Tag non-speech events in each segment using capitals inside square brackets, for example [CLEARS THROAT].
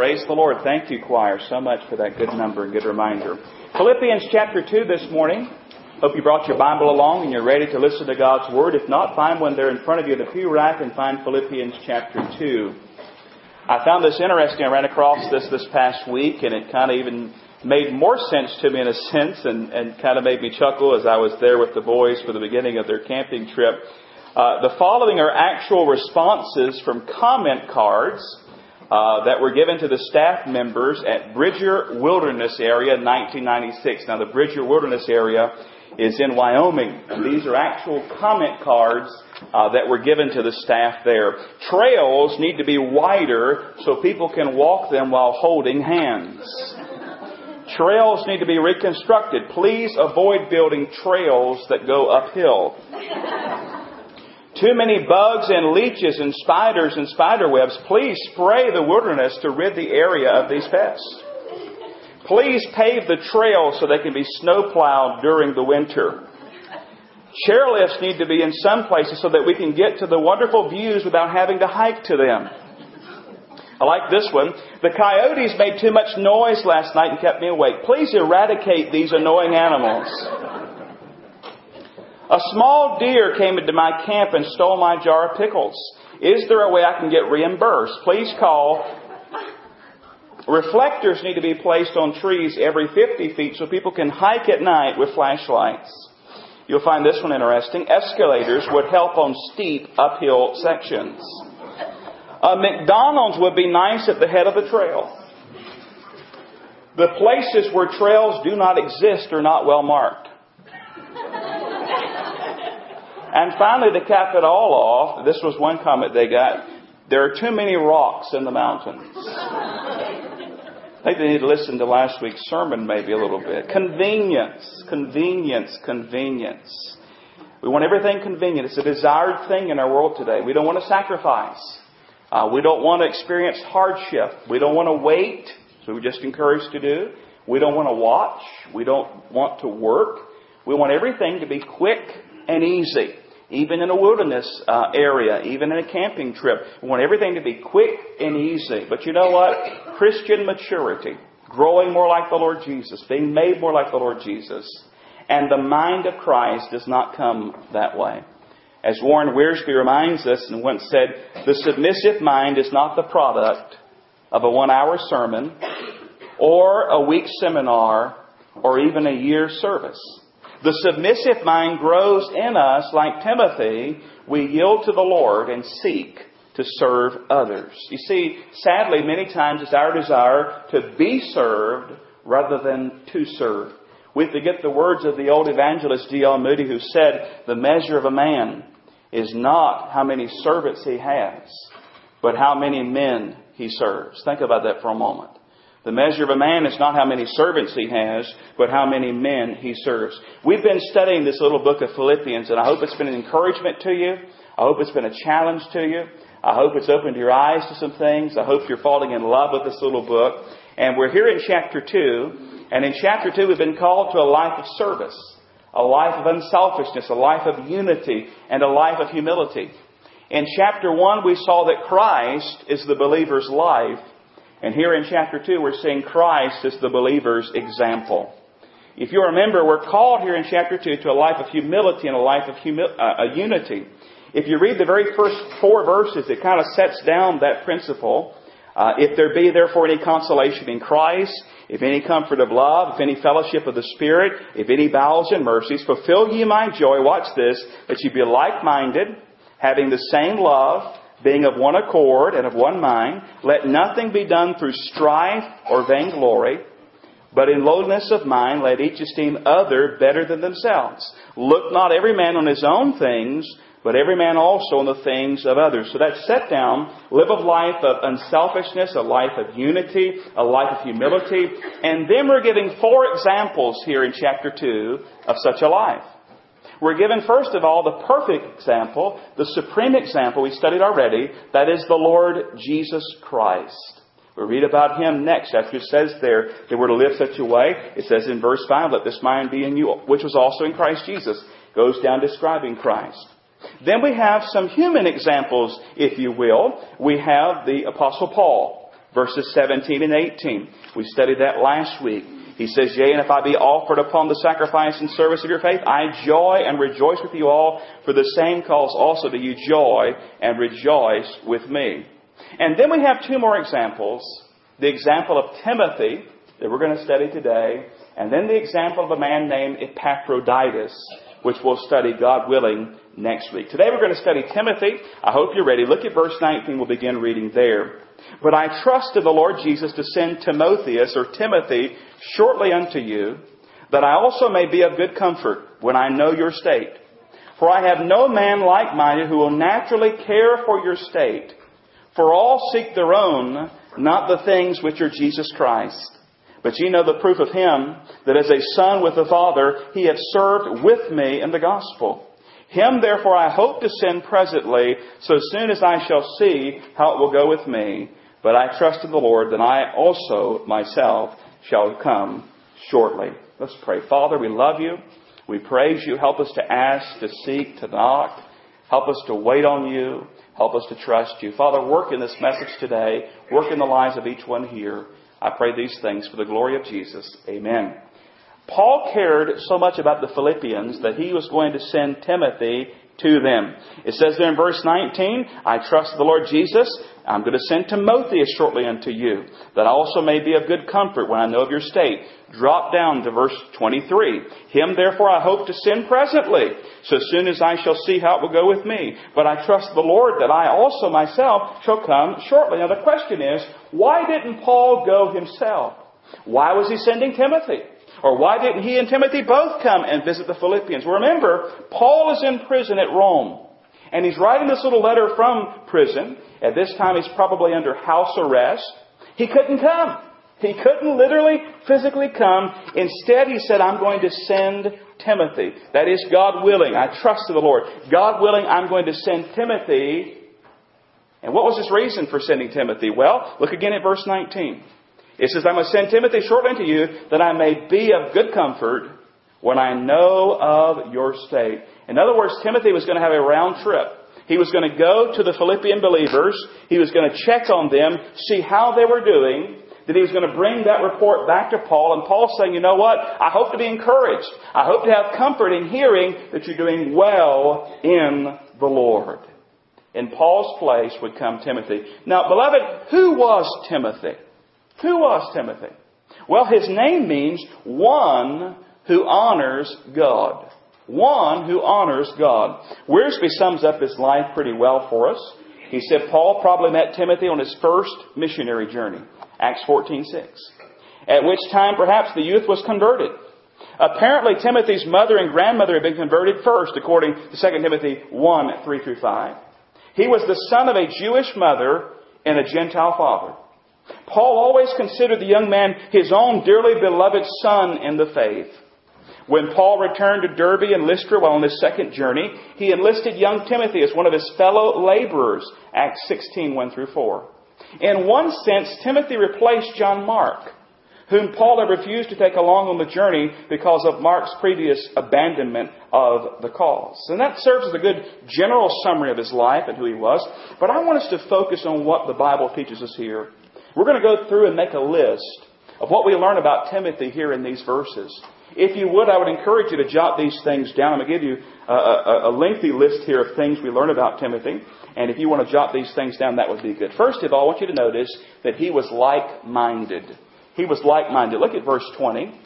Praise the Lord. Thank you, choir, so much for that good number and good reminder. Philippians chapter 2 this morning. Hope you brought your Bible along and you're ready to listen to God's Word. If not, find one there in front of you the pew rack and find Philippians chapter 2. I found this interesting. I ran across this this past week and it kind of even made more sense to me in a sense and, and kind of made me chuckle as I was there with the boys for the beginning of their camping trip. Uh, the following are actual responses from comment cards uh, that were given to the staff members at Bridger Wilderness Area in 1996. Now, the Bridger Wilderness Area is in Wyoming. And these are actual comment cards uh, that were given to the staff there. Trails need to be wider so people can walk them while holding hands. Trails need to be reconstructed. Please avoid building trails that go uphill. Too many bugs and leeches and spiders and spider webs. Please spray the wilderness to rid the area of these pests. Please pave the trails so they can be snow plowed during the winter. Chairlifts need to be in some places so that we can get to the wonderful views without having to hike to them. I like this one. The coyotes made too much noise last night and kept me awake. Please eradicate these annoying animals. A small deer came into my camp and stole my jar of pickles. Is there a way I can get reimbursed? Please call. Reflectors need to be placed on trees every 50 feet so people can hike at night with flashlights. You'll find this one interesting. Escalators would help on steep uphill sections. A McDonald's would be nice at the head of the trail. The places where trails do not exist are not well marked. And finally, to cap it all off, this was one comment they got. There are too many rocks in the mountains. I think they need to listen to last week's sermon maybe a little bit. Convenience, convenience, convenience. We want everything convenient. It's a desired thing in our world today. We don't want to sacrifice. Uh, we don't want to experience hardship. We don't want to wait, so we're just encouraged to do. We don't want to watch. We don't want to work. We want everything to be quick and easy even in a wilderness uh, area, even in a camping trip. We want everything to be quick and easy. But you know what? Christian maturity, growing more like the Lord Jesus, being made more like the Lord Jesus, and the mind of Christ does not come that way. As Warren Wiersbe reminds us and once said, the submissive mind is not the product of a one hour sermon or a week seminar or even a year's service. The submissive mind grows in us like Timothy. We yield to the Lord and seek to serve others. You see, sadly, many times it's our desire to be served rather than to serve. We forget the words of the old evangelist D.L. Moody who said, the measure of a man is not how many servants he has, but how many men he serves. Think about that for a moment. The measure of a man is not how many servants he has, but how many men he serves. We've been studying this little book of Philippians, and I hope it's been an encouragement to you. I hope it's been a challenge to you. I hope it's opened your eyes to some things. I hope you're falling in love with this little book. And we're here in chapter 2, and in chapter 2 we've been called to a life of service, a life of unselfishness, a life of unity, and a life of humility. In chapter 1 we saw that Christ is the believer's life, and here in chapter 2, we're seeing Christ as the believer's example. If you remember, we're called here in chapter 2 to a life of humility and a life of humi- uh, unity. If you read the very first four verses, it kind of sets down that principle. Uh, if there be therefore any consolation in Christ, if any comfort of love, if any fellowship of the Spirit, if any bowels and mercies, fulfill ye my joy, watch this, that ye be like-minded, having the same love, being of one accord and of one mind, let nothing be done through strife or vainglory, but in lowliness of mind let each esteem other better than themselves. Look not every man on his own things, but every man also on the things of others. So that's set down. Live a life of unselfishness, a life of unity, a life of humility. And then we're giving four examples here in chapter 2 of such a life. We're given, first of all, the perfect example, the supreme example we studied already, that is the Lord Jesus Christ. We read about him next after it says there that we're to live such a way. It says in verse 5, let this mind be in you, which was also in Christ Jesus. Goes down describing Christ. Then we have some human examples, if you will. We have the Apostle Paul. verses 17 and 18. We studied that last week. He says, Yea, and if I be offered upon the sacrifice and service of your faith, I joy and rejoice with you all. For the same cause also do you joy and rejoice with me. And then we have two more examples. The example of Timothy, that we're going to study today, and then the example of a man named Epaphroditus, which we'll study, God willing, next week. Today we're going to study Timothy. I hope you're ready. Look at verse 19. We'll begin reading there. But I trust in the Lord Jesus to send Timotheus or Timothy shortly unto you, that I also may be of good comfort when I know your state. For I have no man like minded who will naturally care for your state. For all seek their own, not the things which are Jesus Christ. But ye know the proof of him, that as a son with the Father, he hath served with me in the gospel. Him therefore I hope to send presently, so soon as I shall see how it will go with me. But I trust in the Lord that I also myself shall come shortly. Let's pray. Father, we love you. We praise you. Help us to ask, to seek, to knock. Help us to wait on you. Help us to trust you. Father, work in this message today. Work in the lives of each one here. I pray these things for the glory of Jesus. Amen. Paul cared so much about the Philippians that he was going to send Timothy to them. It says there in verse 19, I trust the Lord Jesus. I'm going to send Timotheus shortly unto you, that I also may be of good comfort when I know of your state. Drop down to verse 23. Him therefore I hope to send presently, so soon as I shall see how it will go with me. But I trust the Lord that I also myself shall come shortly. Now the question is, why didn't Paul go himself? Why was he sending Timothy? Or why didn't he and Timothy both come and visit the Philippians? Remember, Paul is in prison at Rome. And he's writing this little letter from prison. At this time, he's probably under house arrest. He couldn't come. He couldn't literally, physically come. Instead, he said, I'm going to send Timothy. That is, God willing. I trust in the Lord. God willing, I'm going to send Timothy. And what was his reason for sending Timothy? Well, look again at verse 19. It says, I must send Timothy shortly unto you, that I may be of good comfort when I know of your state. In other words, Timothy was going to have a round trip. He was going to go to the Philippian believers. He was going to check on them, see how they were doing. That he was going to bring that report back to Paul. And Paul's saying, you know what? I hope to be encouraged. I hope to have comfort in hearing that you're doing well in the Lord. In Paul's place would come Timothy. Now, beloved, who was Timothy? Who was Timothy? Well, his name means one who honors God. One who honors God. Wiersbe sums up his life pretty well for us. He said Paul probably met Timothy on his first missionary journey, Acts 14:6, at which time perhaps the youth was converted. Apparently, Timothy's mother and grandmother had been converted first, according to 2 Timothy 1 3 through 5. He was the son of a Jewish mother and a Gentile father. Paul always considered the young man his own dearly beloved son in the faith. When Paul returned to Derbe and Lystra while on his second journey, he enlisted young Timothy as one of his fellow laborers, Acts 16, 1 through 4. In one sense, Timothy replaced John Mark, whom Paul had refused to take along on the journey because of Mark's previous abandonment of the cause. And that serves as a good general summary of his life and who he was. But I want us to focus on what the Bible teaches us here we're going to go through and make a list of what we learn about Timothy here in these verses. If you would, I would encourage you to jot these things down. I'm going to give you a, a, a, lengthy list here of things we learn about Timothy. And if you want to jot these things down, that would be good. First of all, I want you to notice that he was like minded. He was like minded. Look at verse 20.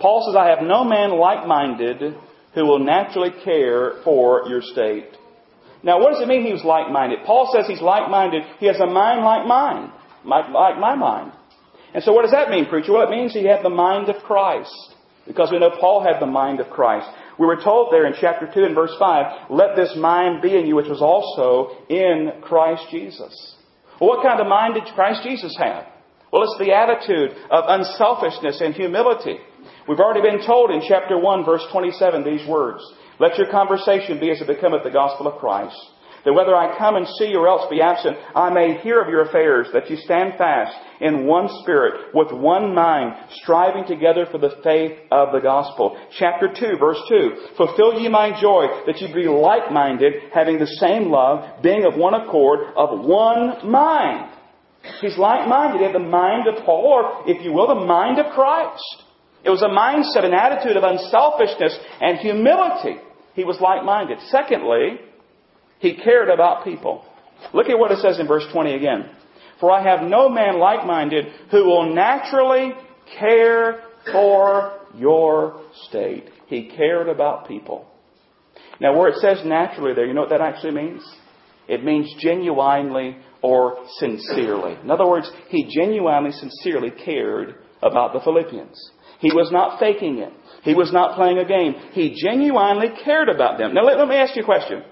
Paul says, I have no man like minded who will naturally care for your state. Now, what does it mean he was like minded? Paul says he's like minded. He has a mind like mine like, my mind. And so what does that mean, preacher? Well, it means he had the mind of Christ. Because we know Paul had the mind of Christ. We were told there in chapter 2 and verse 5, let this mind be in you which was also in Christ Jesus. Well, what kind of mind did Christ Jesus have? Well, it's the attitude of unselfishness and humility. We've already been told in chapter 1 verse 27 these words. Let your conversation be as it becometh the gospel of Christ that whether I come and see you or else be absent, I may hear of your affairs, that you stand fast in one spirit, with one mind, striving together for the faith of the gospel. Chapter 2, verse 2. Fulfill ye my joy, that ye be like-minded, having the same love, being of one accord, of one mind. He's like-minded. He had the mind of Paul, or if you will, the mind of Christ. It was a mindset, an attitude of unselfishness and humility. He was like-minded. Secondly, he cared about people. Look at what it says in verse 20 again. For I have no man like-minded who will naturally care for your state. He cared about people. Now, where it says naturally there, you know what that actually means? It means genuinely or sincerely. In other words, he genuinely, sincerely cared about the Philippians. He was not faking it. He was not playing a game. He genuinely cared about them. Now, let, let me ask you a question.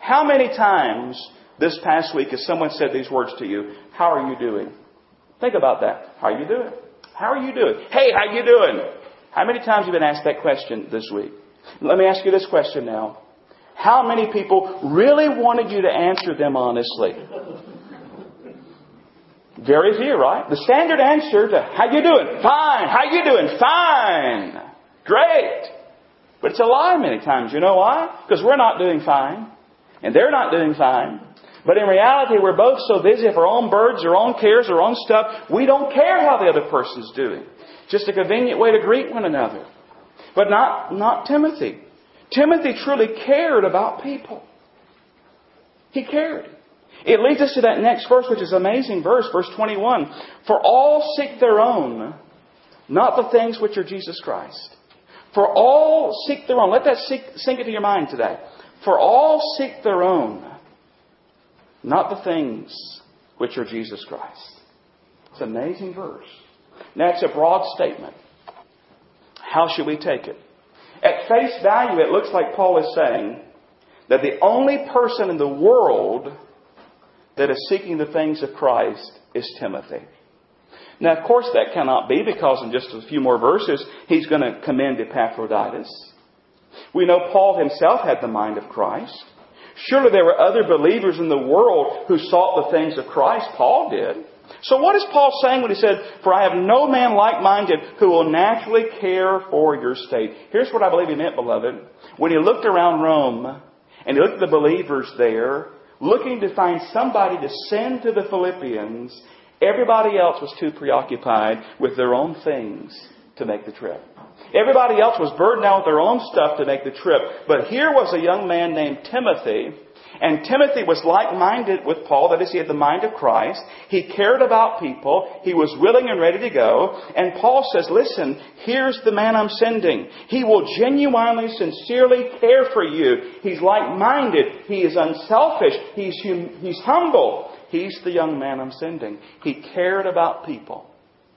How many times this past week has someone said these words to you? How are you doing? Think about that. How are you doing? How are you doing? Hey, how you doing? How many times have you been asked that question this week? Let me ask you this question now. How many people really wanted you to answer them honestly? Very few, right? The standard answer to how you doing? Fine. How you doing? Fine. Great. But it's a lie many times. You know why? Because we're not doing fine. And they're not doing fine. But in reality, we're both so busy with our own birds, our own cares, our own stuff, we don't care how the other person's doing. Just a convenient way to greet one another. But not, not Timothy. Timothy truly cared about people. He cared. It leads us to that next verse, which is an amazing verse, verse 21. For all seek their own, not the things which are Jesus Christ. For all seek their own. Let that sink, sink into your mind today. For all seek their own, not the things which are Jesus Christ. It's an amazing verse. Now, it's a broad statement. How should we take it? At face value, it looks like Paul is saying that the only person in the world that is seeking the things of Christ is Timothy. Now, of course, that cannot be because in just a few more verses, he's going to commend Epaphroditus. We know Paul himself had the mind of Christ. Surely there were other believers in the world who sought the things of Christ. Paul did. So what is Paul saying when he said, For I have no man like-minded who will naturally care for your state? Here's what I believe he meant, beloved. When he looked around Rome and he looked at the believers there, looking to find somebody to send to the Philippians, everybody else was too preoccupied with their own things to make the trip. Everybody else was burdened down with their own stuff to make the trip. But here was a young man named Timothy and Timothy was like-minded with Paul, that is, he had the mind of Christ. He cared about people. He was willing and ready to go. And Paul says, listen, here's the man I'm sending. He will genuinely, sincerely care for you. He's like-minded. He is unselfish. He's, hum- he's humble. He's the young man I'm sending. He cared about people.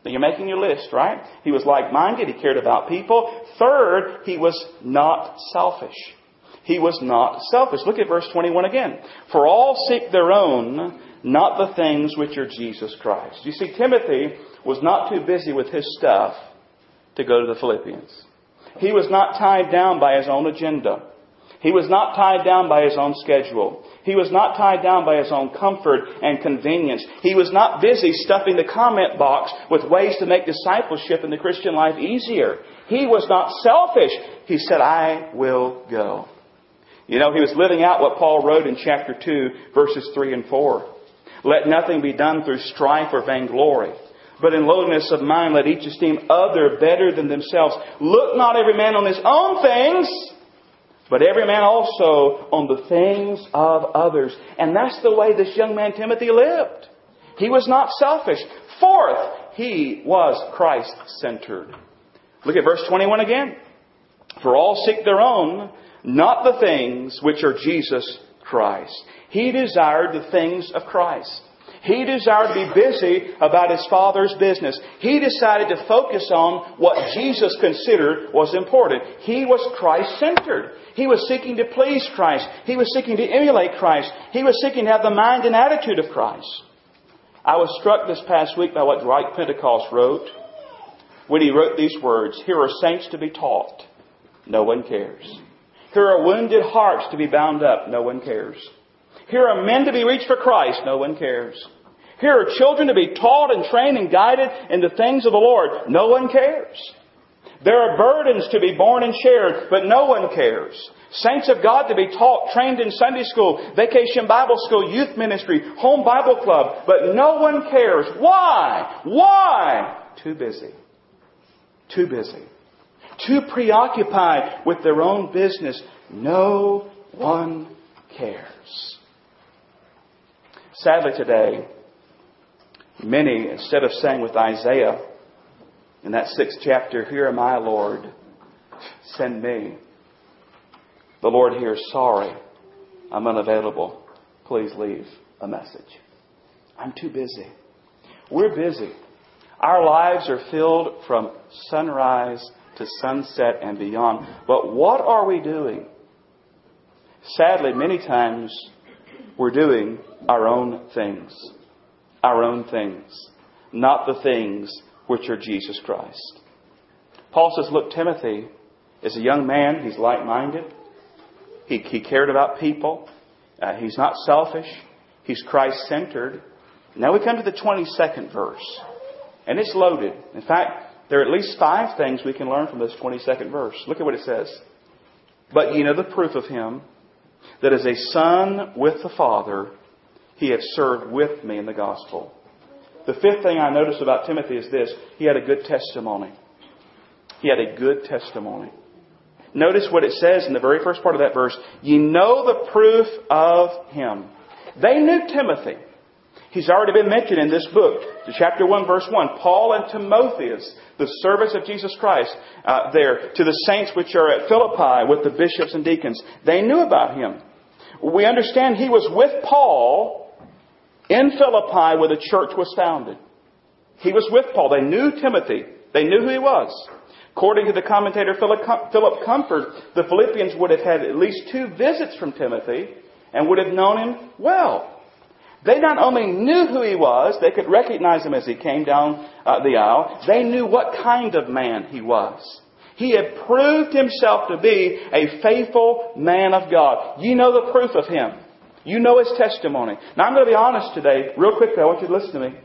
You're making your list, right? He was like-minded. He cared about people. Third, he was not selfish. He was not selfish. Look at verse 21 again. For all seek their own, not the things which are Jesus Christ. You see, Timothy was not too busy with his stuff to go to the Philippians. He was not tied down by his own agenda. He was not tied down by his own schedule. He was not tied down by his own comfort and convenience. He was not busy stuffing the comment box with ways to make discipleship in the Christian life easier. He was not selfish. He said, I will go. You know, he was living out what Paul wrote in chapter 2, verses 3 and 4. Let nothing be done through strife or vainglory, but in lowliness of mind let each esteem other better than themselves. Look not every man on his own things, but every man also on the things of others. And that's the way this young man Timothy lived. He was not selfish. Fourth, he was Christ centered. Look at verse 21 again. For all seek their own, not the things which are Jesus Christ. He desired the things of Christ. He desired to be busy about his Father's business. He decided to focus on what Jesus considered was important. He was Christ centered. He was seeking to please Christ. He was seeking to emulate Christ. He was seeking to have the mind and attitude of Christ. I was struck this past week by what Dwight Pentecost wrote when he wrote these words Here are saints to be taught. No one cares. Here are wounded hearts to be bound up. No one cares. Here are men to be reached for Christ. No one cares. Here are children to be taught and trained and guided in the things of the Lord. No one cares. There are burdens to be borne and shared, but no one cares. Saints of God to be taught, trained in Sunday school, vacation Bible school, youth ministry, home Bible club, but no one cares. Why? Why? Too busy. Too busy. Too preoccupied with their own business. No one cares. Sadly today, many, instead of saying with Isaiah in that sixth chapter, Here am I, Lord, send me. The Lord hears, Sorry, I'm unavailable. Please leave a message. I'm too busy. We're busy. Our lives are filled from sunrise to sunset and beyond. But what are we doing? Sadly, many times we're doing our own things. Our own things. Not the things which are Jesus Christ. Paul says, Look, Timothy is a young man. He's like minded. He, he cared about people. Uh, he's not selfish. He's Christ centered. Now we come to the 22nd verse. And it's loaded. In fact, there are at least five things we can learn from this 22nd verse. Look at what it says. But you know the proof of him, that as a son with the Father, he had served with me in the gospel. The fifth thing I notice about Timothy is this he had a good testimony. He had a good testimony. Notice what it says in the very first part of that verse. You know the proof of him. They knew Timothy. He's already been mentioned in this book, chapter 1, verse 1. Paul and Timotheus, the servants of Jesus Christ, uh, there, to the saints which are at Philippi with the bishops and deacons. They knew about him. We understand he was with Paul in Philippi where the church was founded. He was with Paul. They knew Timothy. They knew who he was. According to the commentator Philip Comfort, the Philippians would have had at least two visits from Timothy and would have known him well. They not only knew who he was, they could recognize him as he came down uh, the aisle, they knew what kind of man he was. He had proved himself to be a faithful man of God. You know the proof of him. You know his testimony. Now I'm going to be honest today, real quickly, I want you to listen to me.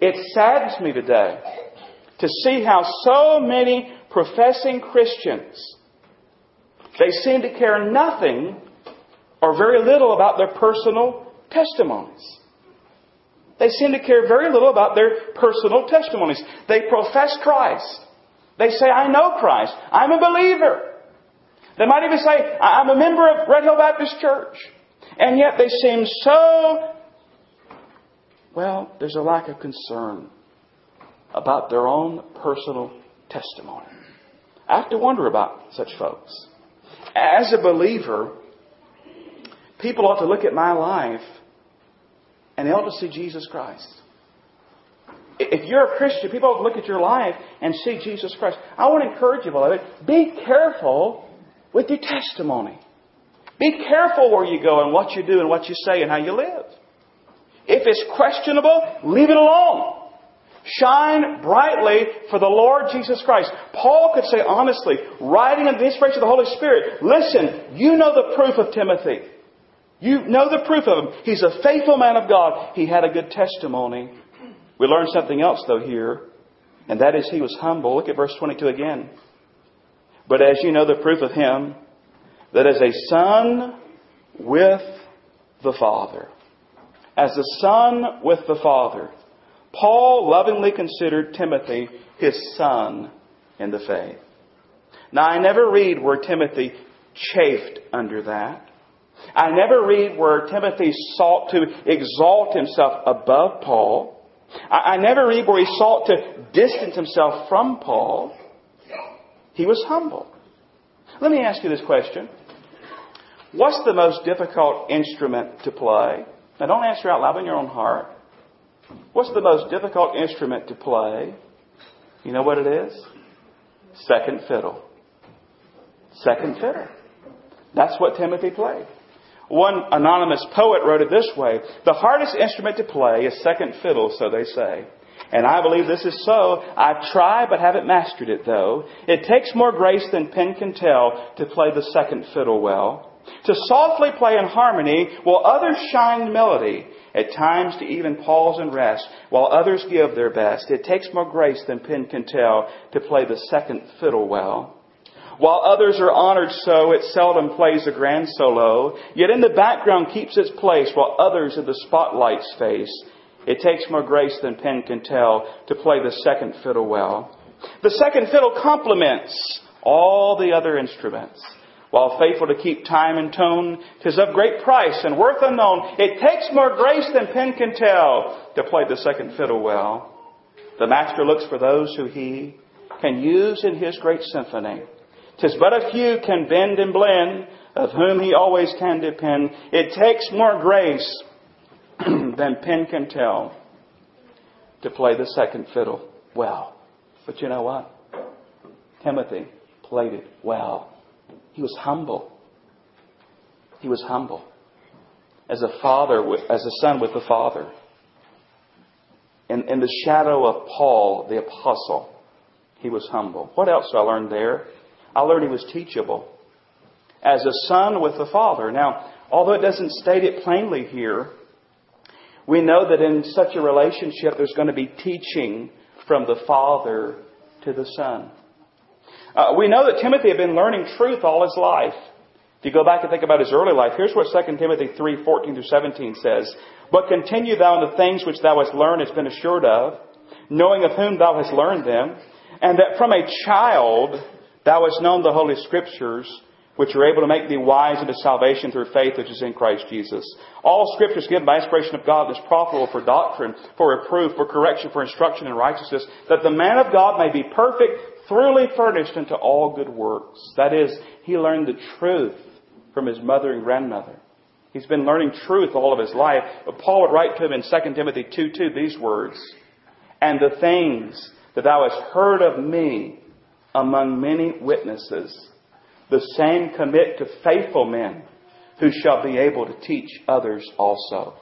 It saddens me today to see how so many professing Christians, they seem to care nothing or very little about their personal testimonies. They seem to care very little about their personal testimonies. They profess Christ. They say, I know Christ. I'm a believer. They might even say, I'm a member of Red Hill Baptist Church. And yet they seem so, well, there's a lack of concern about their own personal testimony. I have to wonder about such folks. As a believer, people ought to look at my life and they ought to see Jesus Christ. If you're a Christian, people ought to look at your life and see Jesus Christ. I want to encourage you, beloved, be careful with your testimony. Be careful where you go and what you do and what you say and how you live. If it's questionable, leave it alone. Shine brightly for the Lord Jesus Christ. Paul could say honestly, writing under the inspiration of the Holy Spirit, listen, you know the proof of Timothy. You know the proof of him. He's a faithful man of God. He had a good testimony. We learn something else, though, here, and that is he was humble. Look at verse 22 again. But as you know the proof of him, that as a son with the Father, as a son with the Father, Paul lovingly considered Timothy his son in the faith. Now, I never read where Timothy chafed under that. I never read where Timothy sought to exalt himself above Paul. I, never read where he sought to distance himself from Paul. He was humble. Let me ask you this question. What's the most difficult instrument to play? Now don't answer out loud in your own heart. What's the most difficult instrument to play? You know what it is? Second fiddle. Second fiddle. That's what Timothy played. One anonymous poet wrote it this way The hardest instrument to play is second fiddle, so they say. And I believe this is so. I've tried but haven't mastered it, though. It takes more grace than pen can tell to play the second fiddle well. To softly play in harmony while others shine melody at times to even pause and rest, while others give their best. It takes more grace than pen can tell to play the second fiddle well. While others are honored so, it seldom plays a grand solo, yet in the background keeps its place while others in the spotlight's face. It takes more grace than pen can tell to play the second fiddle well. The second fiddle complements all the other instruments. While faithful to keep time and tone, tis of great price and worth unknown. It takes more grace than pen can tell to play the second fiddle well. The master looks for those who he can use in his great symphony. Tis but a few can bend and blend, of whom he always can depend. It takes more grace [CLEARS THROAT] than pen can tell to play the second fiddle well. But you know what? Timothy played it well. He was humble. He was humble. As a father, as a son with the father. In, in the shadow of Paul, the apostle, he was humble. What else I learned there? I learned he was teachable. As a son with the father. Now, although it doesn't state it plainly here, we know that in such a relationship there's going to be teaching from the father to the son. Uh, we know that Timothy had been learning truth all his life. If you go back and think about his early life, here's what 2 Timothy 3, 14 through 17 says. But continue thou in the things which thou hast learned, hast been assured of, knowing of whom thou hast learned them, and that from a child thou hast known the Holy Scriptures, which are able to make thee wise unto salvation through faith which is in Christ Jesus. All scriptures given by inspiration of God is profitable for doctrine, for reproof, for correction, for instruction in righteousness, that the man of God may be perfect, thoroughly furnished unto all good works. That is, he learned the truth from his mother and grandmother. He's been learning truth all of his life. But Paul would write to him in 2 Timothy 2 2 these words, And the things that thou hast heard of me among many witnesses, the same commit to faithful men who shall be able to teach others also.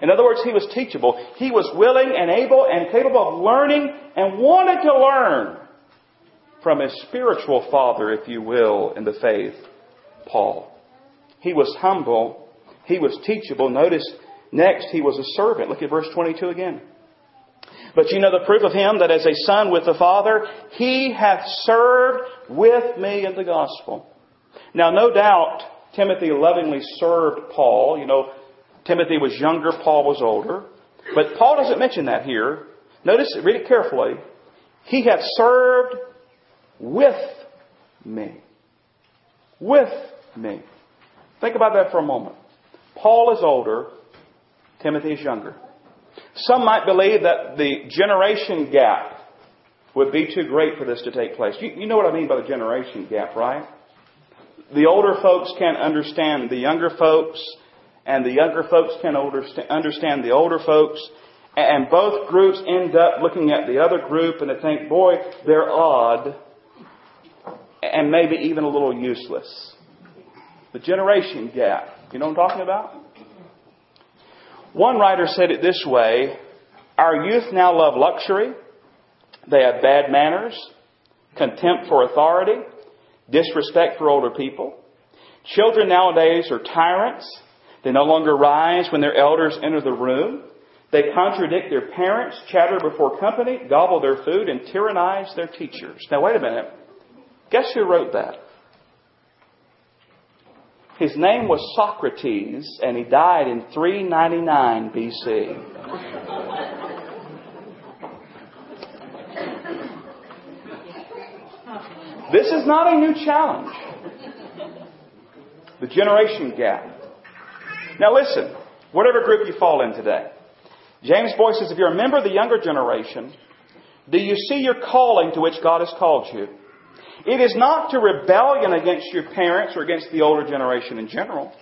In other words, he was teachable. He was willing and able and capable of learning and wanted to learn from his spiritual father, if you will, in the faith, Paul. He was humble. He was teachable. Notice next, he was a servant. Look at verse 22 again. But you know the proof of him that as a son with the Father, he hath served with me in the gospel. Now, no doubt, Timothy lovingly served Paul. You know, Timothy was younger, Paul was older. But Paul doesn't mention that here. Notice, read it carefully. He hath served with me. With me. Think about that for a moment. Paul is older, Timothy is younger. Some might believe that the generation gap would be too great for this to take place. You, you know what I mean by the generation gap, right? The older folks can't understand the younger folks, and the younger folks can't understand the older folks, and both groups end up looking at the other group and they think, boy, they're odd, and maybe even a little useless. The generation gap. You know what I'm talking about? One writer said it this way Our youth now love luxury, they have bad manners, contempt for authority, disrespect for older people. Children nowadays are tyrants. They no longer rise when their elders enter the room. They contradict their parents, chatter before company, gobble their food, and tyrannize their teachers. Now, wait a minute. Guess who wrote that? His name was Socrates, and he died in 399 BC. This is not a new challenge. The generation gap. Now listen, whatever group you fall in today, James Boice says if you're a member of the younger generation, do you see your calling to which God has called you? It is not to rebellion against your parents or against the older generation in general.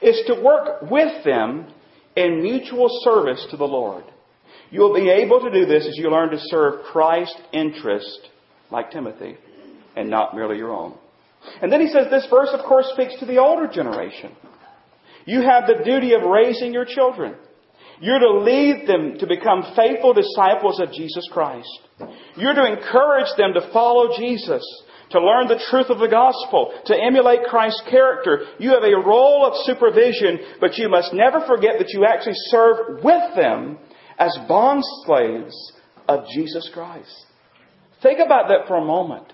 It's to work with them in mutual service to the Lord. You'll be able to do this as you learn to serve Christ's interest, like Timothy, and not merely your own. And then he says this verse, of course, speaks to the older generation. You have the duty of raising your children. You're to lead them to become faithful disciples of Jesus Christ. You're to encourage them to follow Jesus to learn the truth of the gospel, to emulate Christ's character. You have a role of supervision, but you must never forget that you actually serve with them as bond slaves of Jesus Christ. Think about that for a moment.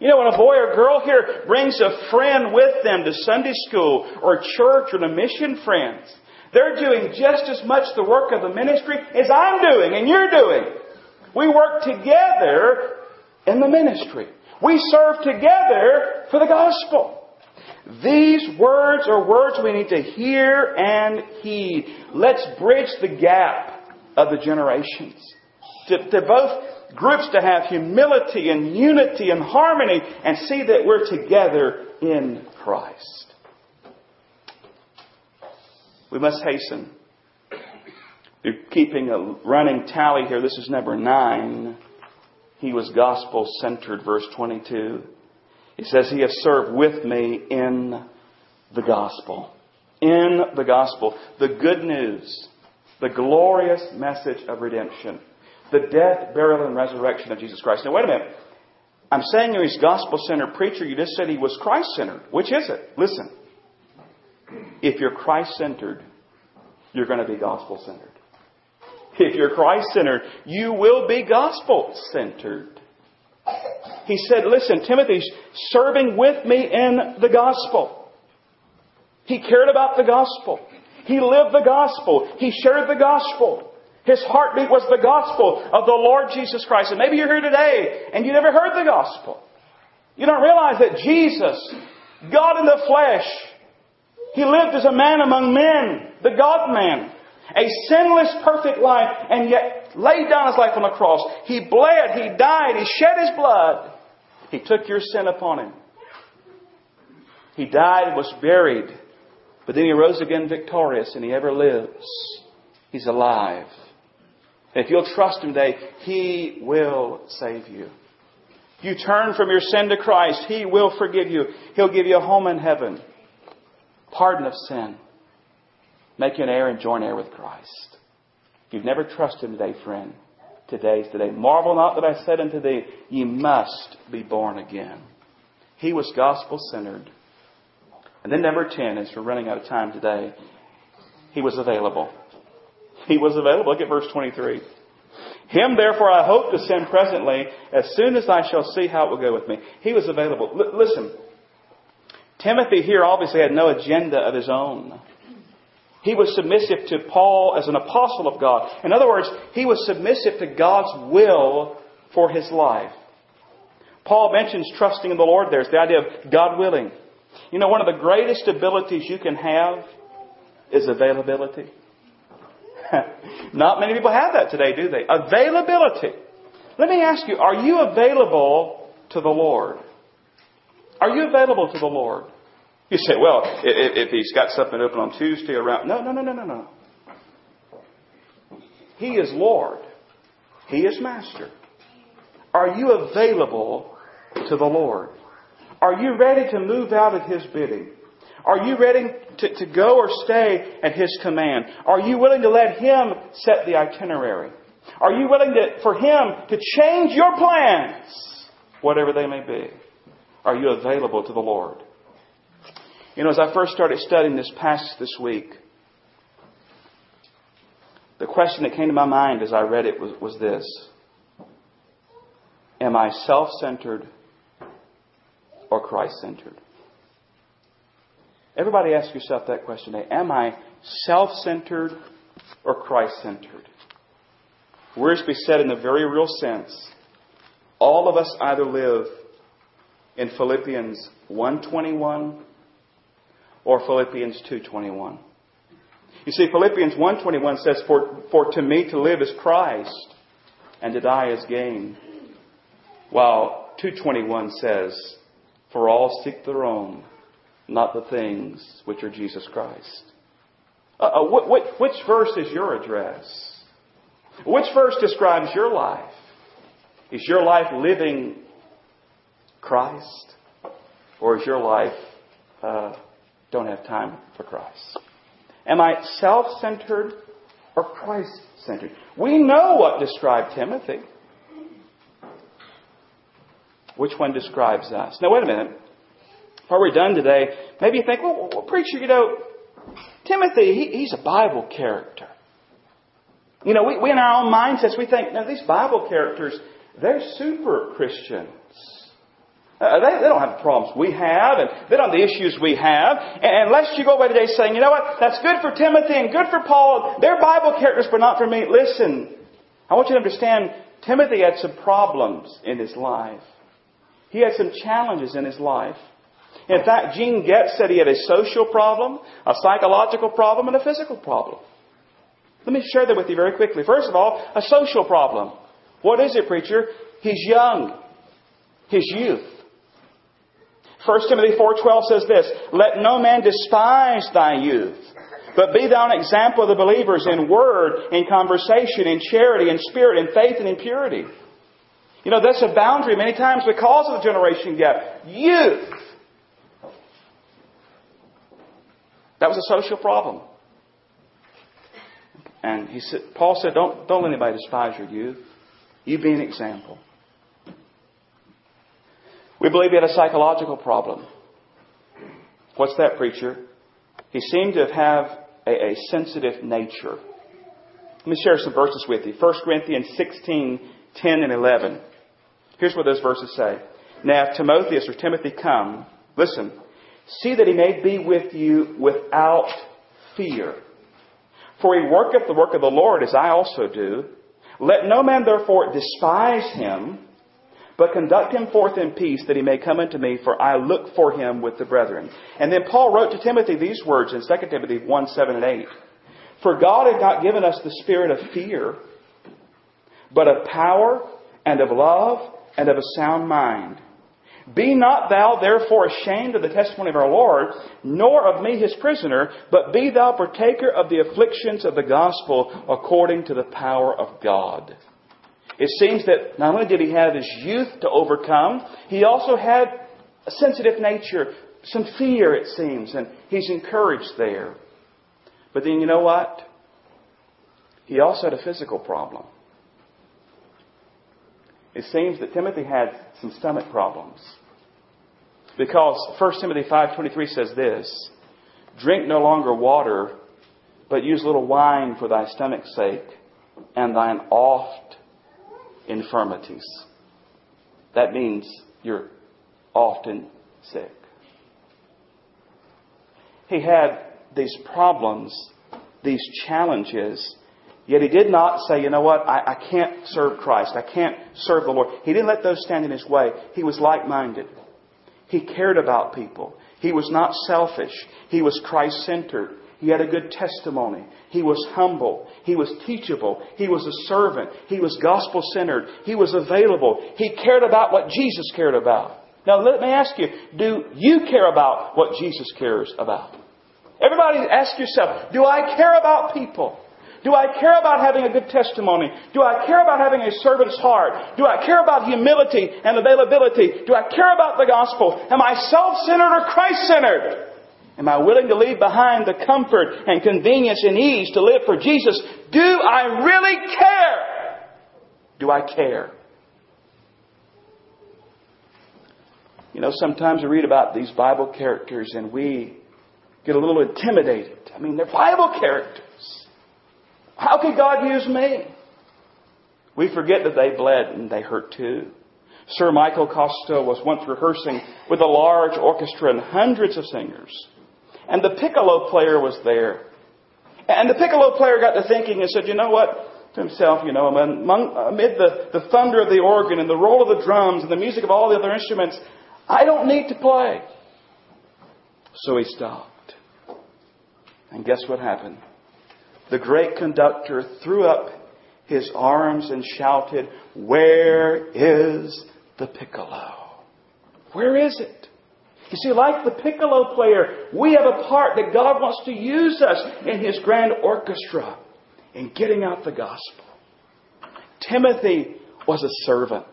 You know, when a boy or girl here brings a friend with them to Sunday school or church or to mission friends, they're doing just as much the work of the ministry as I'm doing and you're doing. We work together in the ministry. We serve together for the gospel. These words are words we need to hear and heed. Let's bridge the gap of the generations. To, to both groups to have humility and unity and harmony and see that we're together in Christ. We must hasten. We're keeping a running tally here. This is number nine. He was gospel centered, verse 22. He says, He has served with me in the gospel. In the gospel. The good news. The glorious message of redemption. The death, burial, and resurrection of Jesus Christ. Now, wait a minute. I'm saying he's a gospel centered preacher. You just said he was Christ centered. Which is it? Listen. If you're Christ centered, you're going to be gospel centered. If you're Christ centered, you will be gospel centered. He said, Listen, Timothy's serving with me in the gospel. He cared about the gospel. He lived the gospel. He shared the gospel. His heartbeat was the gospel of the Lord Jesus Christ. And maybe you're here today and you never heard the gospel. You don't realize that Jesus, God in the flesh, He lived as a man among men, the God man a sinless, perfect life, and yet laid down his life on the cross. He bled, he died, he shed his blood. He took your sin upon him. He died and was buried, but then he rose again victorious, and he ever lives. He's alive. And if you'll trust him today, he will save you. If you turn from your sin to Christ, he will forgive you. He'll give you a home in heaven, pardon of sin Make you an heir and join heir with Christ. If you've never trusted Him today, friend, today's is today. Marvel not that I said unto thee, ye must be born again. He was gospel centered. And then number 10, as we're running out of time today, he was available. He was available. Look at verse 23. Him therefore I hope to send presently, as soon as I shall see how it will go with me. He was available. L- listen, Timothy here obviously had no agenda of his own. He was submissive to Paul as an apostle of God. In other words, he was submissive to God's will for his life. Paul mentions trusting in the Lord there. It's the idea of God willing. You know, one of the greatest abilities you can have is availability. [LAUGHS] Not many people have that today, do they? Availability. Let me ask you, are you available to the Lord? Are you available to the Lord? You say, well, if, if he's got something open on Tuesday around. No, no, no, no, no, no. He is Lord. He is Master. Are you available to the Lord? Are you ready to move out at His bidding? Are you ready to, to go or stay at His command? Are you willing to let Him set the itinerary? Are you willing to, for Him to change your plans, whatever they may be? Are you available to the Lord? You know, as I first started studying this passage this week, the question that came to my mind as I read it was, was this Am I self centered or Christ centered? Everybody ask yourself that question today. Am I self centered or Christ centered? Wiersbe said in a very real sense, all of us either live in Philippians 121 or Philippians 2:21. You see Philippians 1:21 says for for to me to live is Christ and to die is gain. While 2:21 says for all seek their own not the things which are Jesus Christ. Uh, uh, what, which verse is your address? Which verse describes your life? Is your life living Christ? Or is your life uh, don't have time for Christ? Am I self centered or Christ centered? We know what described Timothy. Which one describes us? Now, wait a minute. Before we're done today, maybe you think, well, well preacher, you know, Timothy, he, he's a Bible character. You know, we, we in our own mindsets, we think, now these Bible characters, they're super Christians. Uh, they, they don't have the problems we have, and they don't have the issues we have. And unless you go away today saying, you know what, that's good for Timothy and good for Paul, they're Bible characters, but not for me. Listen, I want you to understand, Timothy had some problems in his life. He had some challenges in his life. In fact, Gene Getz said he had a social problem, a psychological problem, and a physical problem. Let me share that with you very quickly. First of all, a social problem. What is it, preacher? He's young. His youth. 1 Timothy 4.12 says this, Let no man despise thy youth, but be thou an example of the believers in word, in conversation, in charity, in spirit, in faith, and in purity. You know, that's a boundary many times because of the generation gap. Youth. That was a social problem. And he said, Paul said, don't, don't let anybody despise your youth. You be an example. We believe he had a psychological problem. What's that, preacher? He seemed to have a, a sensitive nature. Let me share some verses with you. 1 Corinthians 16, 10 and 11. Here's what those verses say. Now, if Timotheus or Timothy come, listen, see that he may be with you without fear. For he worketh the work of the Lord, as I also do. Let no man therefore despise him, but conduct him forth in peace that he may come unto me, for I look for him with the brethren. And then Paul wrote to Timothy these words in 2 Timothy 1, 7 and 8. For God had not given us the spirit of fear, but of power and of love and of a sound mind. Be not thou therefore ashamed of the testimony of our Lord, nor of me his prisoner, but be thou partaker of the afflictions of the gospel according to the power of God. It seems that not only did he have his youth to overcome, he also had a sensitive nature, some fear, it seems, and he's encouraged there. But then you know what? He also had a physical problem. It seems that Timothy had some stomach problems. Because 1 Timothy 5.23 says this, Drink no longer water, but use a little wine for thy stomach's sake, and thine oft infirmities. That means you're often sick. He had these problems, these challenges, yet he did not say, you know what, I, I can't serve Christ. I can't serve the Lord. He didn't let those stand in his way. He was like minded. He cared about people. He was not selfish. He was Christ centered. He had a good testimony. He was humble. He was teachable. He was a servant. He was gospel centered. He was available. He cared about what Jesus cared about. Now let me ask you, do you care about what Jesus cares about? Everybody ask yourself, do I care about people? Do I care about having a good testimony? Do I care about having a servant's heart? Do I care about humility and availability? Do I care about the gospel? Am I self-centered or Christ-centered? Am I willing to leave behind the comfort and convenience and ease to live for Jesus? Do I really care? Do I care? You know, sometimes we read about these Bible characters and we get a little intimidated. I mean, they're Bible characters. How could God use me? We forget that they bled and they hurt too. Sir Michael Costa was once rehearsing with a large orchestra and hundreds of singers. And the piccolo player was there. And the piccolo player got to thinking and said, you know what? To himself, you know, among, amid the, the thunder of the organ and the roll of the drums and the music of all the other instruments, I don't need to play. So he stopped. And guess what happened? The great conductor threw up his arms and shouted, Where is the piccolo? Where is it? You see, like the piccolo player, we have a part that God wants to use us in His grand orchestra in getting out the gospel. Timothy was a servant.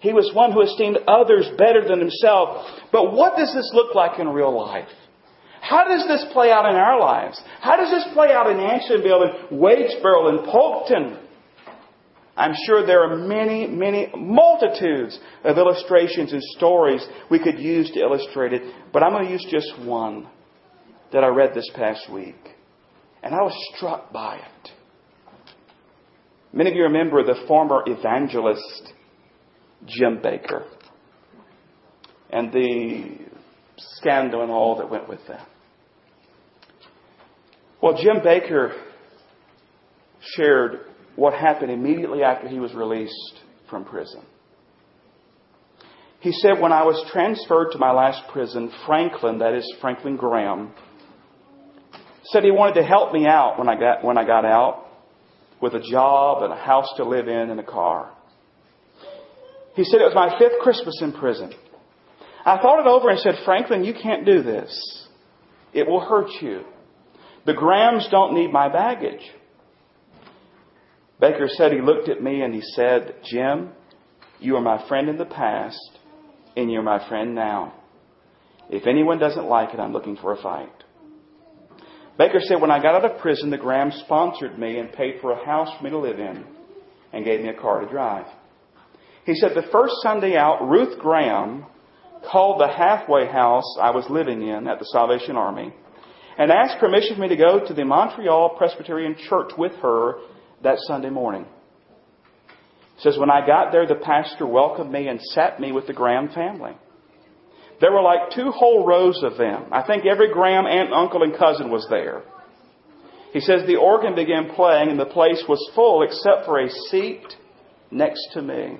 He was one who esteemed others better than himself. But what does this look like in real life? How does this play out in our lives? How does this play out in Ansonville and Wadesboro and Polkton? I'm sure there are many, many multitudes of illustrations and stories we could use to illustrate it, but I'm going to use just one that I read this past week. And I was struck by it. Many of you remember the former evangelist, Jim Bakker and the scandal and all that went with that. Well, Jim Bakker shared what happened immediately after he was released from prison. He said, When I was transferred to my last prison, Franklin, that is Franklin Graham, said he wanted to help me out when I got, when I got out with a job and a house to live in and a car. He said it was my fifth Christmas in prison. I thought it over and said, Franklin, you can't do this. It will hurt you. The Grahams don't need my baggage. Bakker said he looked at me and he said, Jim, you are my friend in the past and you're my friend now. If anyone doesn't like it, I'm looking for a fight. Bakker said, when I got out of prison, the Graham sponsored me and paid for a house for me to live in and gave me a car to drive. He said, the first Sunday out, Ruth Graham called the halfway house I was living in at the Salvation Army and asked permission for me to go to the Montreat Presbyterian Church with her that Sunday morning. He says, when I got there, the pastor welcomed me and sat me with the Graham family. There were like two whole rows of them. I think every Graham aunt, uncle, and cousin was there. He says the organ began playing and the place was full except for a seat next to me.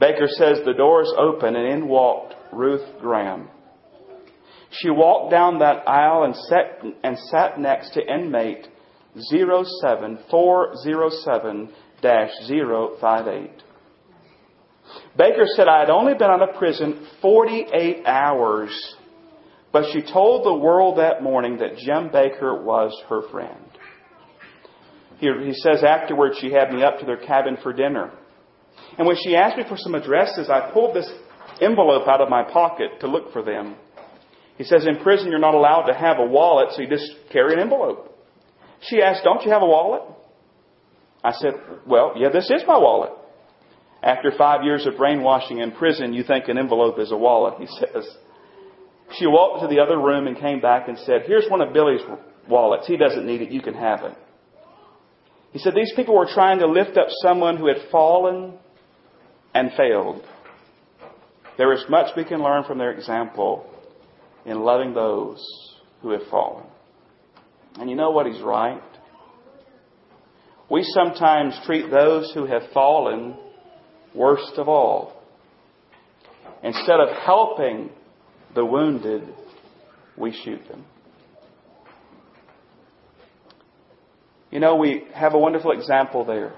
Bakker says the doors opened and in walked Ruth Graham. She walked down that aisle and sat, and sat next to inmate 07407 058. Bakker said, I had only been out of prison 48 hours, but she told the world that morning that Jim Bakker was her friend. He, he says afterwards she had me up to their cabin for dinner. And when she asked me for some addresses, I pulled this envelope out of my pocket to look for them. He says, in prison you're not allowed to have a wallet, so you just carry an envelope. She asked, don't you have a wallet? I said, well, yeah, this is my wallet. After five years of brainwashing in prison, you think an envelope is a wallet, he [LAUGHS] says. She walked to the other room and came back and said, here's one of Billy's wallets. He doesn't need it. You can have it. He said, these people were trying to lift up someone who had fallen and failed. There is much we can learn from their example in loving those who have fallen. And you know what? He's right. We sometimes treat those who have fallen worst of all. Instead of helping the wounded, we shoot them. You know, we have a wonderful example there.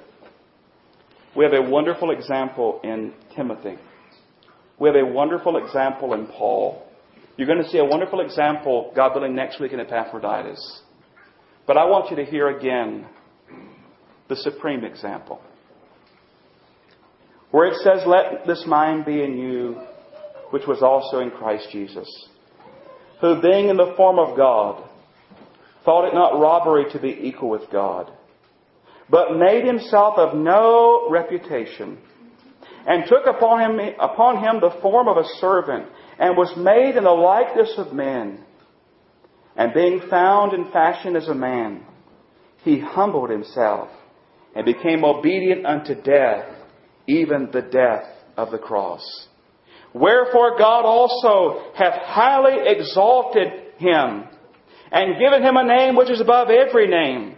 We have a wonderful example in Timothy. We have a wonderful example in Paul. You're going to see a wonderful example, God willing, next week in Epaphroditus. But I want you to hear again the supreme example. Where it says, Let this mind be in you, which was also in Christ Jesus, who being in the form of God, thought it not robbery to be equal with God, but made himself of no reputation, and took upon him, upon him the form of a servant, and was made in the likeness of men. And being found in fashion as a man, he humbled himself and became obedient unto death, even the death of the cross. Wherefore God also hath highly exalted him and given him a name which is above every name,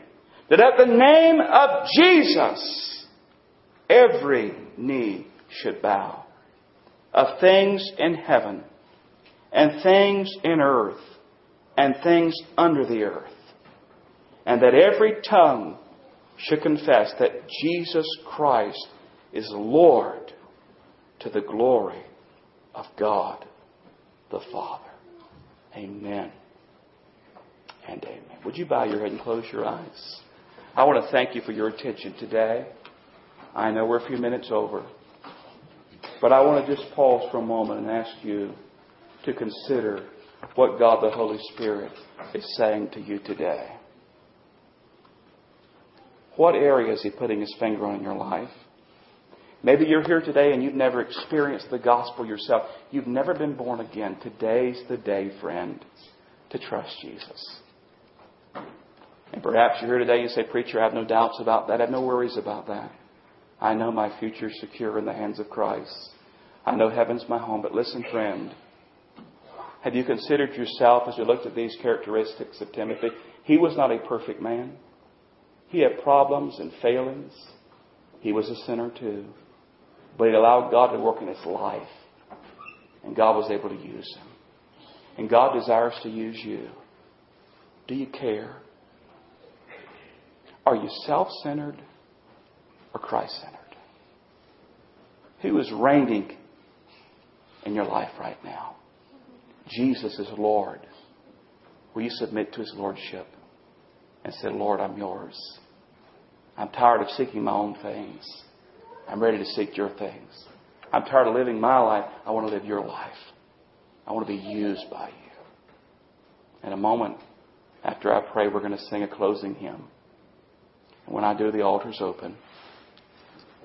that at the name of Jesus every knee should bow, of things in heaven and things in earth and things under the earth, and that every tongue should confess that Jesus Christ is Lord to the glory of God the Father. Amen and amen. Would you bow your head and close your eyes? I want to thank you for your attention today. I know we're a few minutes over, but I want to just pause for a moment and ask you to consider what God the Holy Spirit is saying to you today. What area is He putting His finger on in your life? Maybe you're here today and you've never experienced the gospel yourself. You've never been born again. Today's the day, friend, to trust Jesus. And perhaps you're here today and you say, Preacher, I have no doubts about that. I have no worries about that. I know my future is secure in the hands of Christ. I know heaven's my home. But listen, friend, have you considered yourself as you looked at these characteristics of Timothy? He was not a perfect man. He had problems and failings. He was a sinner too. But he allowed God to work in his life. And God was able to use him. And God desires to use you. Do you care? Are you self centered or Christ centered? Who is reigning in your life right now? Jesus is Lord. Will you submit to his Lordship and say, Lord, I'm yours? I'm tired of seeking my own things. I'm ready to seek your things. I'm tired of living my life. I want to live your life. I want to be used by you. In a moment, after I pray, we're going to sing a closing hymn. And when I do, the altar's open.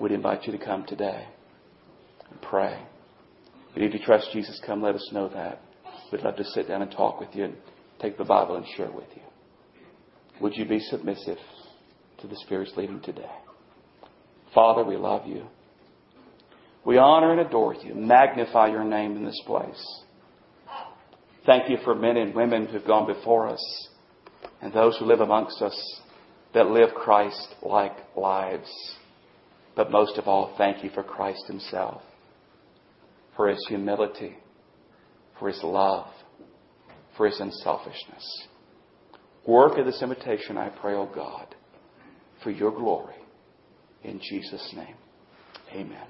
We'd invite you to come today and pray. If you trust Jesus, come let us know that. We'd love to sit down and talk with you and take the Bible and share it with you. Would you be submissive to the Spirit's leading today? Father, we love you. We honor and adore you. Magnify your name in this place. Thank you for men and women who've gone before us and those who live amongst us that live Christ like lives. But most of all, thank you for Christ Himself, for His humility, for His love, for His unselfishness. Work of this imitation, I pray, O oh God, for your glory. In Jesus' name, amen.